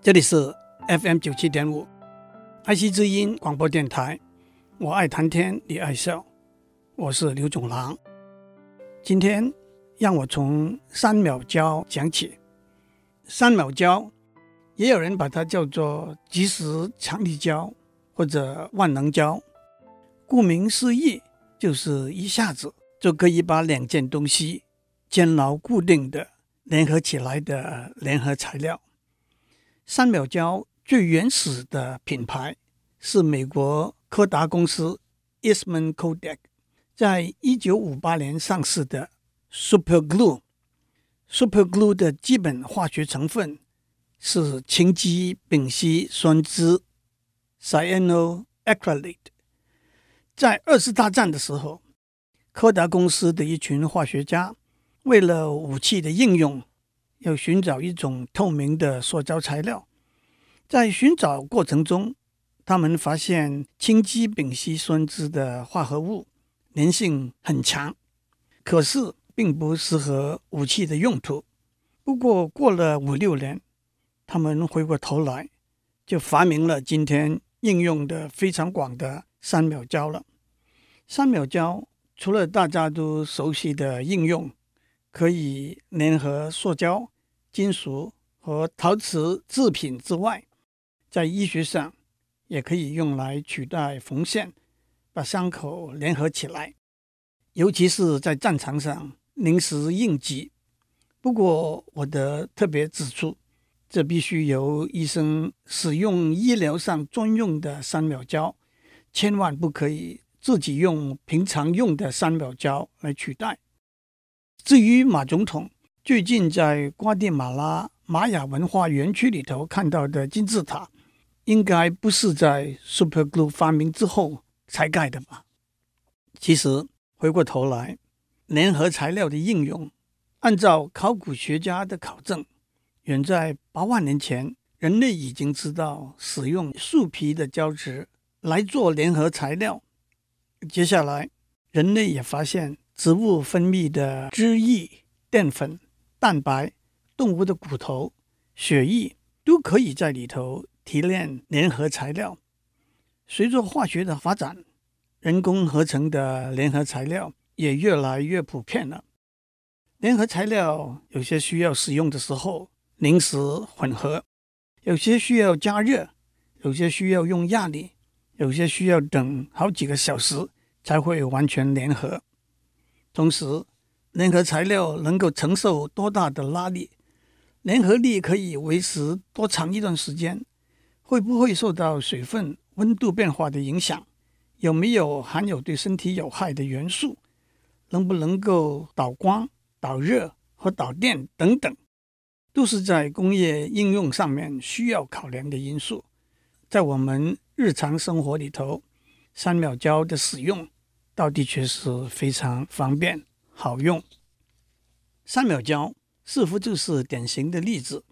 这里是 FM 九七点五，爱惜之音广播电台。我爱谈天，你爱笑，我是刘总郎。今天让我从三秒胶讲起。三秒胶，也有人把它叫做即时强力胶或者万能胶。顾名思义，就是一下子就可以把两件东西坚牢固定的联合起来的联合材料。三秒胶最原始的品牌是美国柯达公司 Eastman Kodak 在一九五八年上市的 Super Glue。Super Glue 的基本化学成分是氰基丙烯酸酯 （Cyanoacrylate）。在二次大战的时候，柯达公司的一群化学家为了武器的应用，要寻找一种透明的塑胶材料，在寻找过程中，他们发现氰基丙烯酸酯的化合物粘性很强，可是并不适合武器的用途。不过过了五六年，他们回过头来就发明了今天应用的非常广的三秒胶了。三秒胶除了大家都熟悉的应用，可以粘合塑胶、金属和陶瓷制品之外，在医学上也可以用来取代缝线，把伤口粘合起来，尤其是在战场上临时应急。不过，我得特别指出，这必须由医生使用医疗上专用的三秒胶，千万不可以自己用平常用的三秒胶来取代。至于马总统最近在瓜地马拉玛雅文化园区里头看到的金字塔，应该不是在 Super Glue 发明之后才盖的吧？其实回过头来，联合材料的应用，按照考古学家的考证，远在八万年前，人类已经知道使用树皮的胶质来做联合材料。接下来，人类也发现。植物分泌的汁液、淀粉、蛋白、动物的骨头、血液都可以在里头提炼粘合材料。随着化学的发展，人工合成的粘合材料也越来越普遍了。粘合材料有些需要使用的时候临时混合，有些需要加热，有些需要用压力，有些需要等好几个小时才会完全粘合。同时，粘合材料能够承受多大的拉力？粘合力可以维持多长一段时间？会不会受到水分、温度变化的影响？有没有含有对身体有害的元素？能不能够导光、导热和导电等等，都是在工业应用上面需要考量的因素。在我们日常生活里头，三秒胶的使用。到底确实非常方便好用。三秒胶似乎就是典型的例子。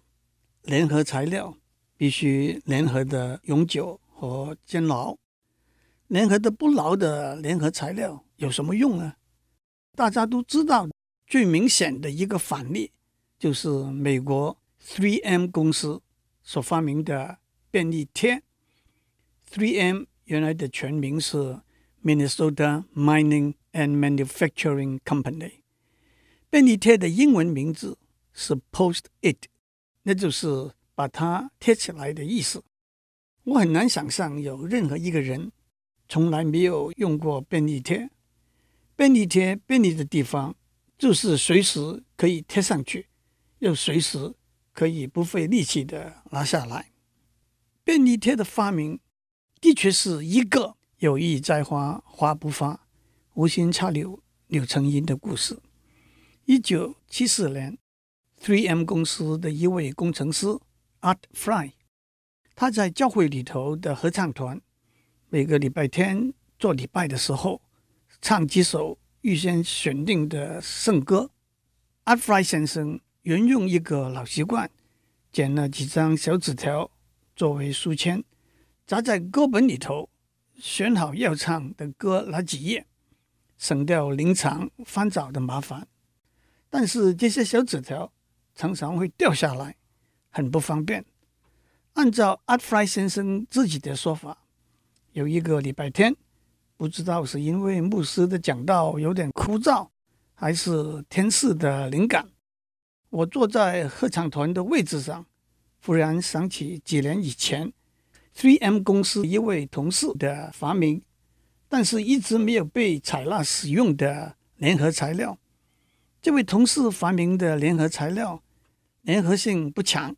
联合材料必须联合的永久和坚牢。联合的不牢的联合材料有什么用呢？大家都知道，最明显的一个反例就是美国 3M 公司所发明的便利贴。3M 原来的全名是。Minnesota Mining and Manufacturing Company，便利贴的英文名字是 Post-it，那就是把它贴起来的意思。我很难想象有任何一个人从来没有用过便利贴。便利贴便利的地方就是随时可以贴上去，又随时可以不费力气的拿下来。便利贴的发明的确是一个。有意栽花花不发，无心插柳柳成荫的故事。一九七四年，3M 公司的一位工程师 Art Fry，他在教会里头的合唱团，每个礼拜天做礼拜的时候，唱几首预先选定的圣歌。Art Fry 先生沿用一个老习惯，剪了几张小纸条作为书签，夹在歌本里头。选好要唱的歌那几页，省掉临场翻找的麻烦。但是这些小纸条常常会掉下来，很不方便。按照 Artfry 先生自己的说法，有一个礼拜天，不知道是因为牧师的讲道有点枯燥，还是天赐的灵感，我坐在合唱团的位置上，忽然想起几年以前 3M 公司一位同事的发明，但是一直没有被采纳使用的粘合材料。这位同事发明的粘合材料，粘合性不强。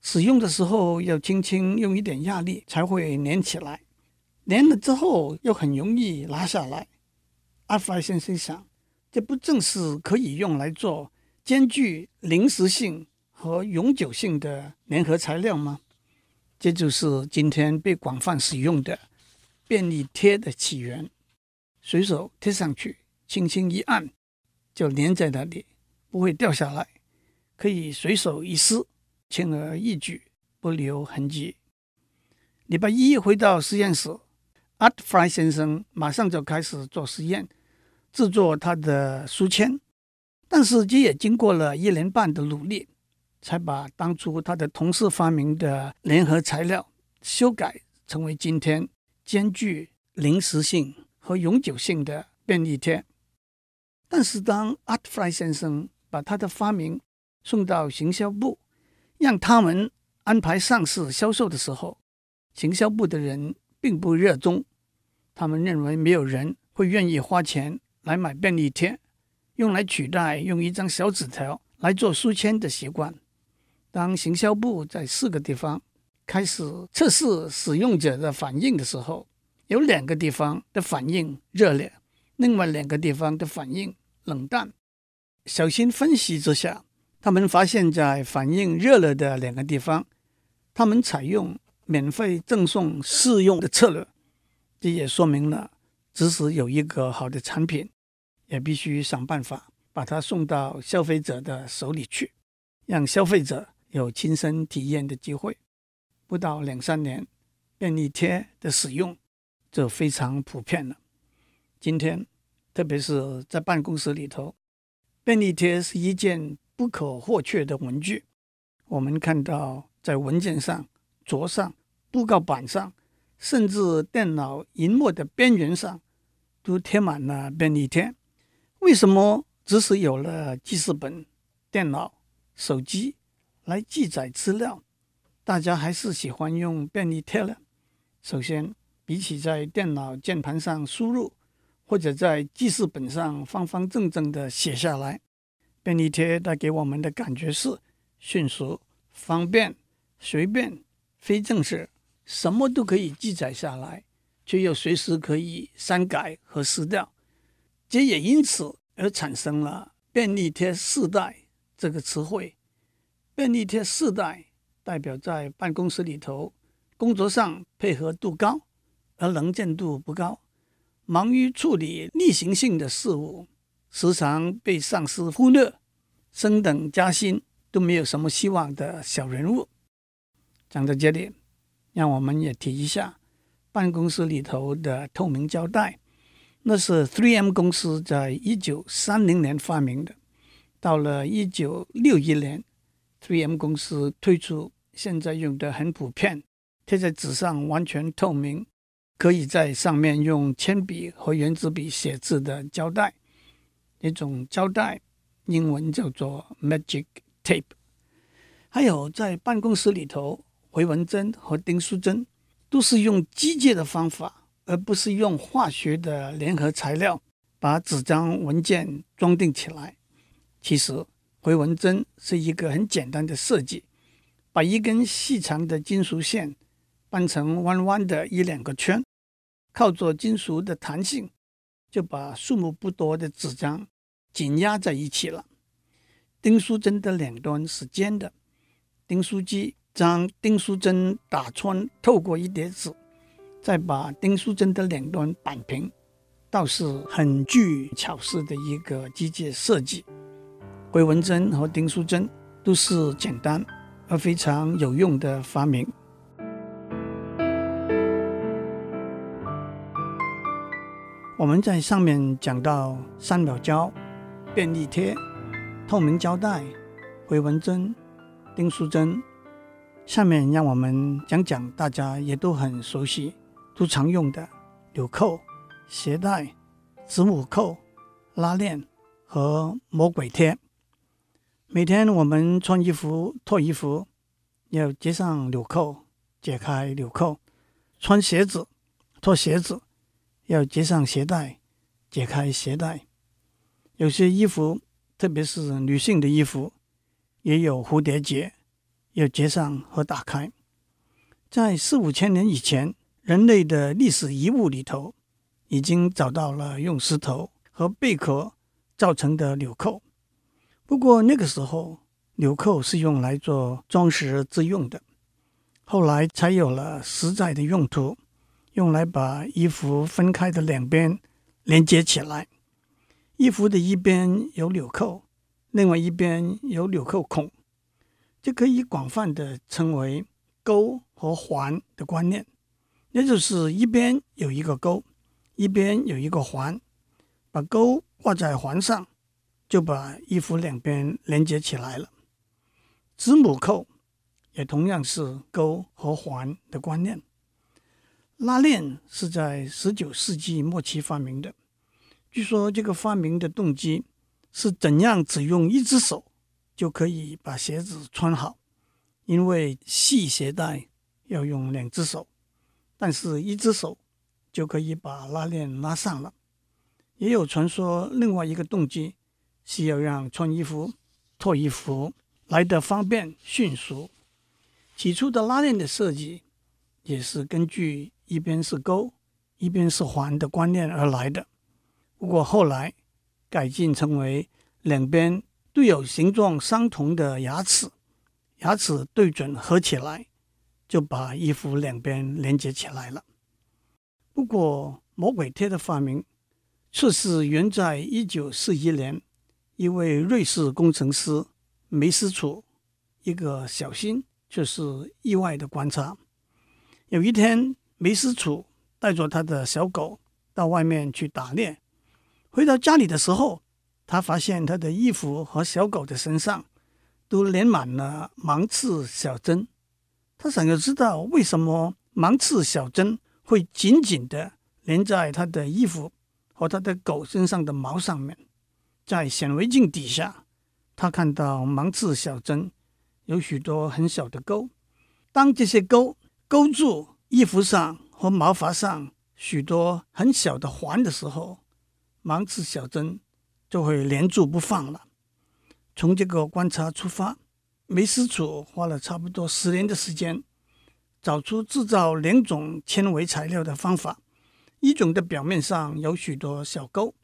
使用的时候要轻轻用一点压力才会粘起来，粘了之后又很容易拉下来。阿弗先生想，这不正是可以用来做兼具临时性和永久性的粘合材料吗？这就是今天被广泛使用的便利贴的起源。随手贴上去，轻轻一按，就粘在那里，不会掉下来，可以随手一撕。轻而易举，不留痕迹。礼拜一回到实验室，Art Fry 先生马上就开始做实验，制作他的书签。但是这也经过了一年半的努力，才把当初他的同事发明的联合材料修改成为今天兼具临时性和永久性的便利贴。但是当 Art Fry 先生把他的发明送到行销部，让他们安排上市销售的时候，行销部的人并不热衷。他们认为没有人会愿意花钱来买便利贴，用来取代用一张小纸条来做书签的习惯。当行销部在四个地方开始测试使用者的反应的时候，有两个地方的反应热烈，另外两个地方的反应冷淡。小心分析之下。他们发现，在反应热烈的两个地方，他们采用免费赠送试用的策略。这也说明了，即使有一个好的产品，也必须想办法把它送到消费者的手里去，让消费者有亲身体验的机会。不到两三年，便利贴的使用就非常普遍了。今天，特别是在办公室里头，便利贴是一件不可或缺的文具，我们看到在文件上、桌上、布告板上，甚至电脑荧幕的边缘上，都贴满了便利贴。为什么即使有了记事本、电脑、手机来记载资料，大家还是喜欢用便利贴呢？首先，比起在电脑键盘上输入，或者在记事本上方方正正的写下来。便利贴带给我们的感觉是迅速、方便、随便、非正式，什么都可以记载下来，却又随时可以删改和撕掉。这也因此而产生了“便利贴世代”这个词汇。便利贴四代代表在办公室里头工作上配合度高，而能见度不高，忙于处理例行性的事务。时常被上司忽略，升等加薪都没有什么希望的小人物。讲到这里，让我们也提一下办公室里头的透明胶带，那是 3M 公司在一九三零年发明的。到了一九六一年，3M 公司推出现在用的很普遍、贴在纸上完全透明，可以在上面用铅笔和原子笔写字的胶带。一种胶带，英文叫做 Magic Tape。还有在办公室里头，回纹针和钉书针都是用机械的方法，而不是用化学的联合材料把纸张文件装订起来。其实，回纹针是一个很简单的设计，把一根细长的金属线掰成弯弯的一两个圈，靠着金属的弹性。就把数目不多的纸张紧压在一起了。钉书针的两端是尖的，钉书机将钉书针打穿，透过一叠纸，再把钉书针的两端扳平，倒是很具巧思的一个机械设计。回纹针和钉书针都是简单而非常有用的发明。我们在上面讲到三秒胶、便利贴、透明胶带、回纹针、钉书针。下面让我们讲讲大家也都很熟悉、都常用的纽扣、鞋带、子母扣、拉链和魔鬼贴。每天我们穿衣服、脱衣服，要解上纽扣、解开纽扣；穿鞋子、脱鞋子，要解上鞋带、解开鞋带。有些衣服，特别是女性的衣服，也有蝴蝶结。要接上和打开。在四五千年以前，人类的历史遗物里头，已经找到了用石头和贝壳造成的纽扣。不过那个时候，纽扣是用来做装饰之用的。后来才有了实在的用途，用来把衣服分开的两边连接起来。衣服的一边有纽扣，另外一边有纽扣孔。就可以广泛的称为钩和环的观念，也就是一边有一个钩，一边有一个环，把钩挂在环上，就把衣服两边连接起来了。子母扣也同样是钩和环的观念。拉链是在十九世纪末期发明的，据说这个发明的动机是怎样只用一只手。就可以把鞋子穿好，因为系鞋带要用两只手，但是一只手就可以把拉链拉上了。也有传说，另外一个动机是要让穿衣服、脱衣服来得方便迅速。起初的拉链的设计也是根据一边是钩、一边是环的观念而来的，不过后来改进成为两边。都有形状相同的牙齿，牙齿对准合起来，就把衣服两边连接起来了。不过，魔鬼贴的发明却是源在一九四一年，一位瑞士工程师梅斯楚一个小心却是意外的观察。有一天，梅斯楚带着他的小狗到外面去打猎，回到家里的时候，他发现他的衣服和小狗的身上都连满了芒刺小针。他想要知道为什么芒刺小针会紧紧地连在他的衣服和他的狗身上的毛上面。在显微镜底下，他看到芒刺小针有许多很小的钩。当这些钩勾住衣服上和毛发上许多很小的环的时候，芒刺小针。就会连住不放了。从这个观察出发，梅斯楚花了差不多十年的时间，找出制造两种纤维材料的方法。一种的表面上有许多小钩，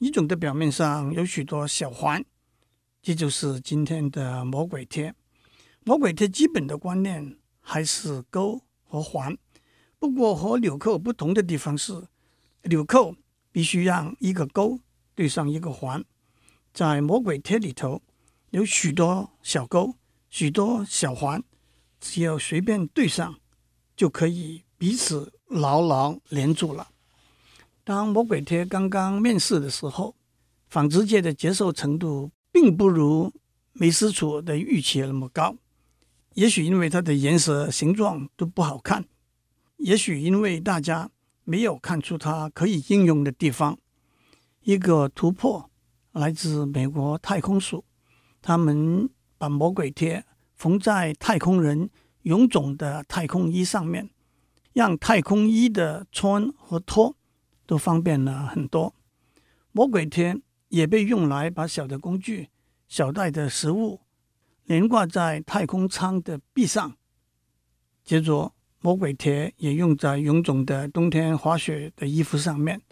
一种的表面上有许多小环。这就是今天的魔鬼贴。魔鬼贴基本的观念还是钩和环，不过和纽扣不同的地方是，纽扣必须让一个钩。对上一个环，在魔鬼贴里头有许多小钩，许多小环，只要随便对上，就可以彼此牢牢连住了。当魔鬼贴刚刚面世的时候，纺织界的接受程度并不如美斯楚的预期那么高。也许因为它的颜色、形状都不好看，也许因为大家没有看出它可以应用的地方。一个突破来自美国太空署，他们把魔鬼贴缝在太空人臃肿的太空衣上面，让太空衣的穿和脱都方便了很多。魔鬼贴也被用来把小的工具、小袋的食物连挂在太空舱的壁上。接着，魔鬼贴也用在臃肿的冬天滑雪的衣服上面。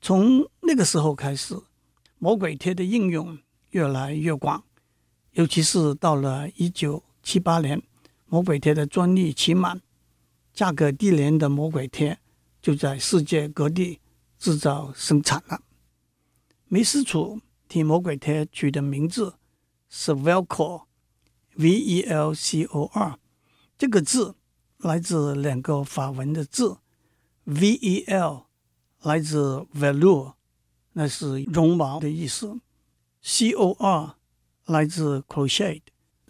从那个时候开始，魔鬼贴的应用越来越广，尤其是到了一九七八年，魔鬼贴的专利期满，价格低廉的魔鬼贴就在世界各地制造生产了。梅斯楚替魔鬼贴取的名字是 Velcro，V-E-L-C-O-R，这个字来自两个法文的字，V-E-L。来自 velour，那是绒毛的意思。C-O-R 来自 crochet，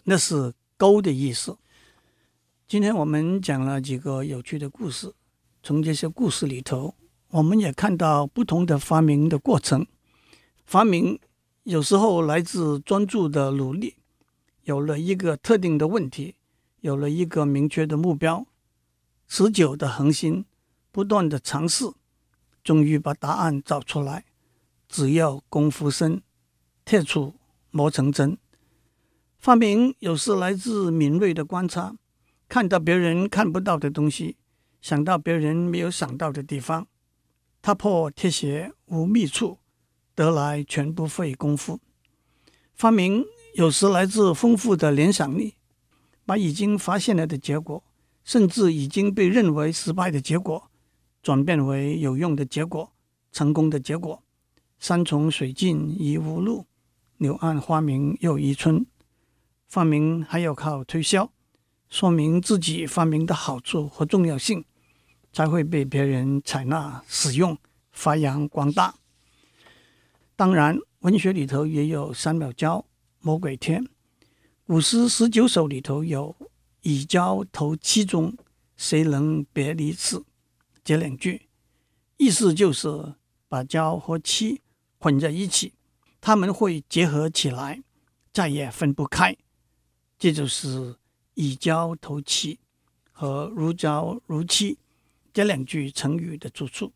那是钩的意思。今天我们讲了几个有趣的故事，从这些故事里头，我们也看到不同的发明的过程。发明有时候来自专注的努力，有了一个特定的问题，有了一个明确的目标，持久的恒心，不断的尝试，终于把答案找出来。只要功夫深，铁杵磨成针。发明有时来自敏锐的观察。看到别人看不到的东西，想到别人没有想到的地方，踏破铁鞋无觅处，得来全不费工夫。发明有时来自丰富的联想力，把已经发现了的结果，甚至已经被认为失败的结果，转变为有用的结果、成功的结果。山穷水尽疑无路，柳暗花明又一村。发明还要靠推销。说明自己发明的好处和重要性，才会被别人采纳、使用、发扬光大。当然，文学里头也有三秒胶、魔鬼天。古诗十九首里头有“以胶投漆中，谁能别离此”这两句，意思就是把胶和漆混在一起，它们会结合起来，再也分不开。这就是。以胶投漆和如胶如漆这两句成语的出处。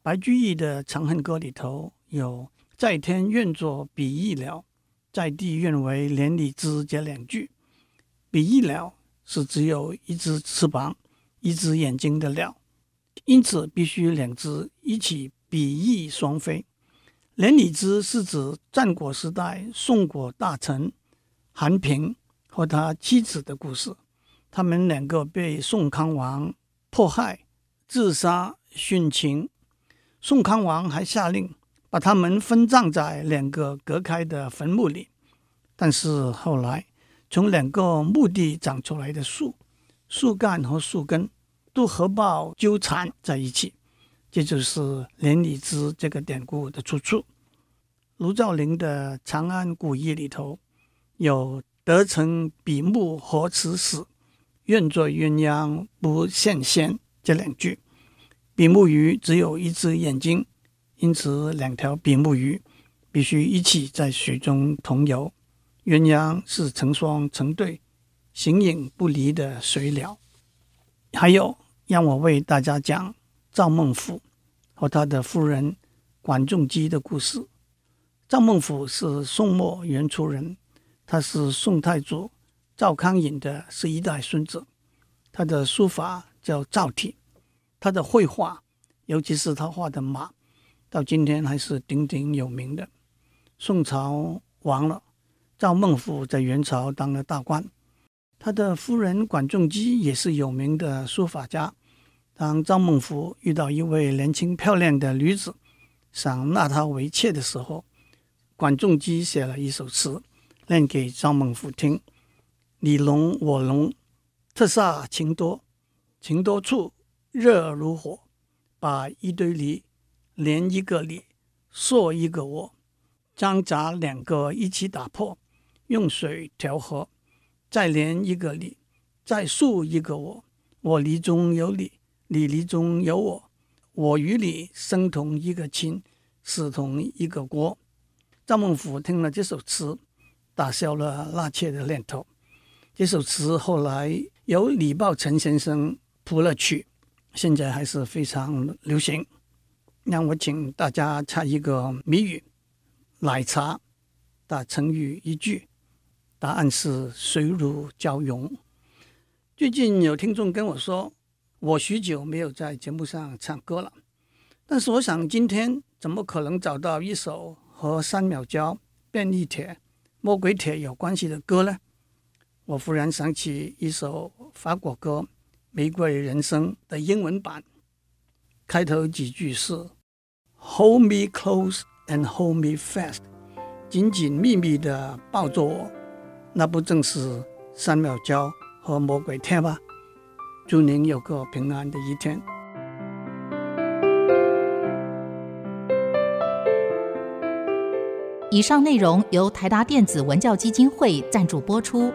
白居易的《长恨歌》里头有“在天愿作比翼鸟，在地愿为连理枝”这两句。比翼鸟是只有一只翅膀、一只眼睛的鸟，因此必须两只一起比翼双飞。连理枝是指战国时代宋国大臣韩平。和他妻子的故事，他们两个被宋康王迫害、自杀殉情。宋康王还下令把他们分葬在两个隔开的坟墓里。但是后来，从两个墓地长出来的树，树干和树根都合抱纠缠在一起，这就是“连理枝”这个典故的出处。卢照邻的《长安古意》里头有。得成比目何辞死，愿作鸳鸯不羡仙。这两句，比目鱼只有一只眼睛，因此两条比目鱼必须一起在水中同游。鸳鸯是成双成对、形影不离的水鸟。还有，让我为大家讲赵孟頫和他的夫人管仲基的故事。赵孟頫是宋末元初人。他是宋太祖赵匡胤的十一代孙子，他的书法叫赵体，他的绘画，尤其是他画的马，到今天还是鼎鼎有名的。宋朝亡了，赵孟頫在元朝当了大官，他的夫人管仲基也是有名的书法家。当赵孟頫遇到一位年轻漂亮的女子，想纳她为妾的时候，管仲基写了一首词。念给赵孟頫听：你侬我侬，特煞情多，情多处热如火，把一堆梨连一个你，塑一个我，将杂两个一起打破，用水调和，再连一个你，再塑一个我。我梨中有你，你梨中有我，我与你生同一个亲，死同一个国。赵孟頫听了这首词。打消了纳妾的念头。这首词后来由李抱忱先生谱了曲，现在还是非常流行。让我请大家猜一个谜语：奶茶打成语一句，答案是水乳交融。最近有听众跟我说，我许久没有在节目上唱歌了，但是我想今天怎么可能找到一首和三秒胶、便利贴、魔鬼铁有关系的歌呢？我忽然想起一首法国歌《玫瑰人生》的英文版，开头几句是 “Hold me close and hold me fast”，紧紧密密的抱着我，那不正是三秒胶和魔鬼铁吗？祝您有个平安的一天。以上内容由台达电子文教基金会赞助播出。